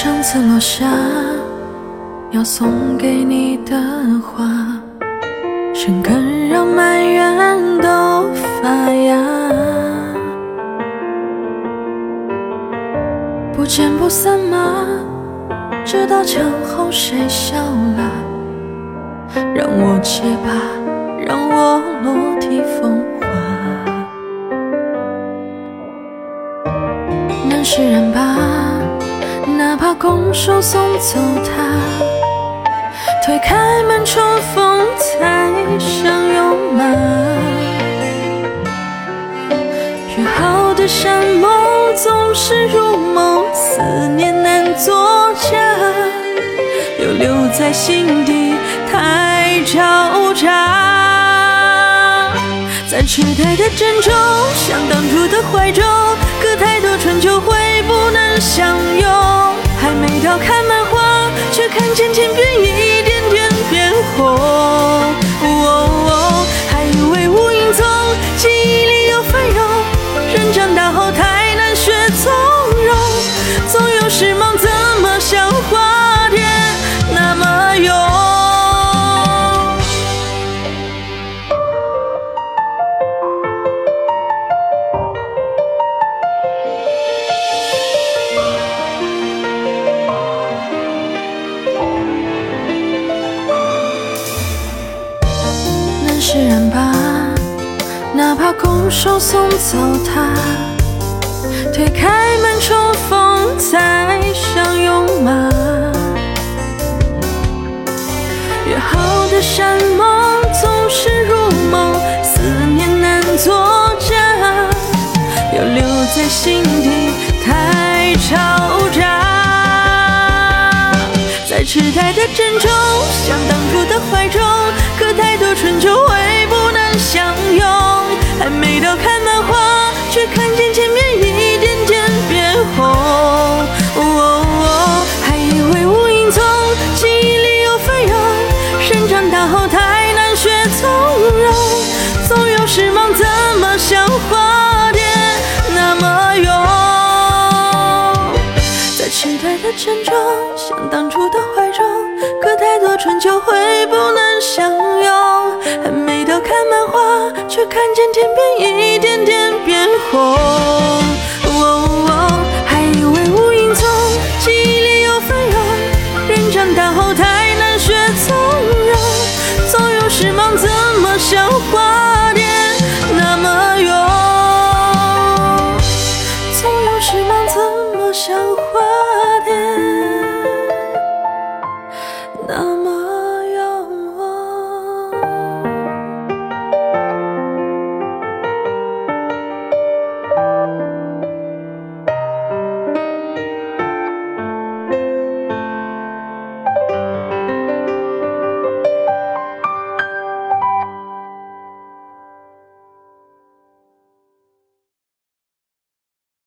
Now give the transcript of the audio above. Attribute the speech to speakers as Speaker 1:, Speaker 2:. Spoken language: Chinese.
Speaker 1: 上次落下要送给你的花，生根让埋怨都发芽。不见不散吗？直到墙后谁笑了？让我结疤，让我落地风花。能释然吧？哪怕拱手送走他，推开门重逢才相拥吗？约好的山盟总是如梦，思念难作假，又留在心底太招扎。在期待的郑州，想当初的怀中，隔太多春秋会不能相拥。释然吧？哪怕拱手送走他，推开门重逢再相拥吗？约好的山盟总是如梦，思念难作假，又留在心底太嘈杂。在痴呆的郑州，想当初的怀中，隔太春秋会不能相拥。还没到看漫画，却看见前面一点点变红。还以为无影踪，记忆里有翻涌。人长大后太难学从容，总有时梦怎么像花蝶那么勇。在期待的郑州，想当初看见天边一点点变红，哦哦哦，还以为无影踪，记忆里有翻涌。人长大后太难学从容，总有时忙怎么消化？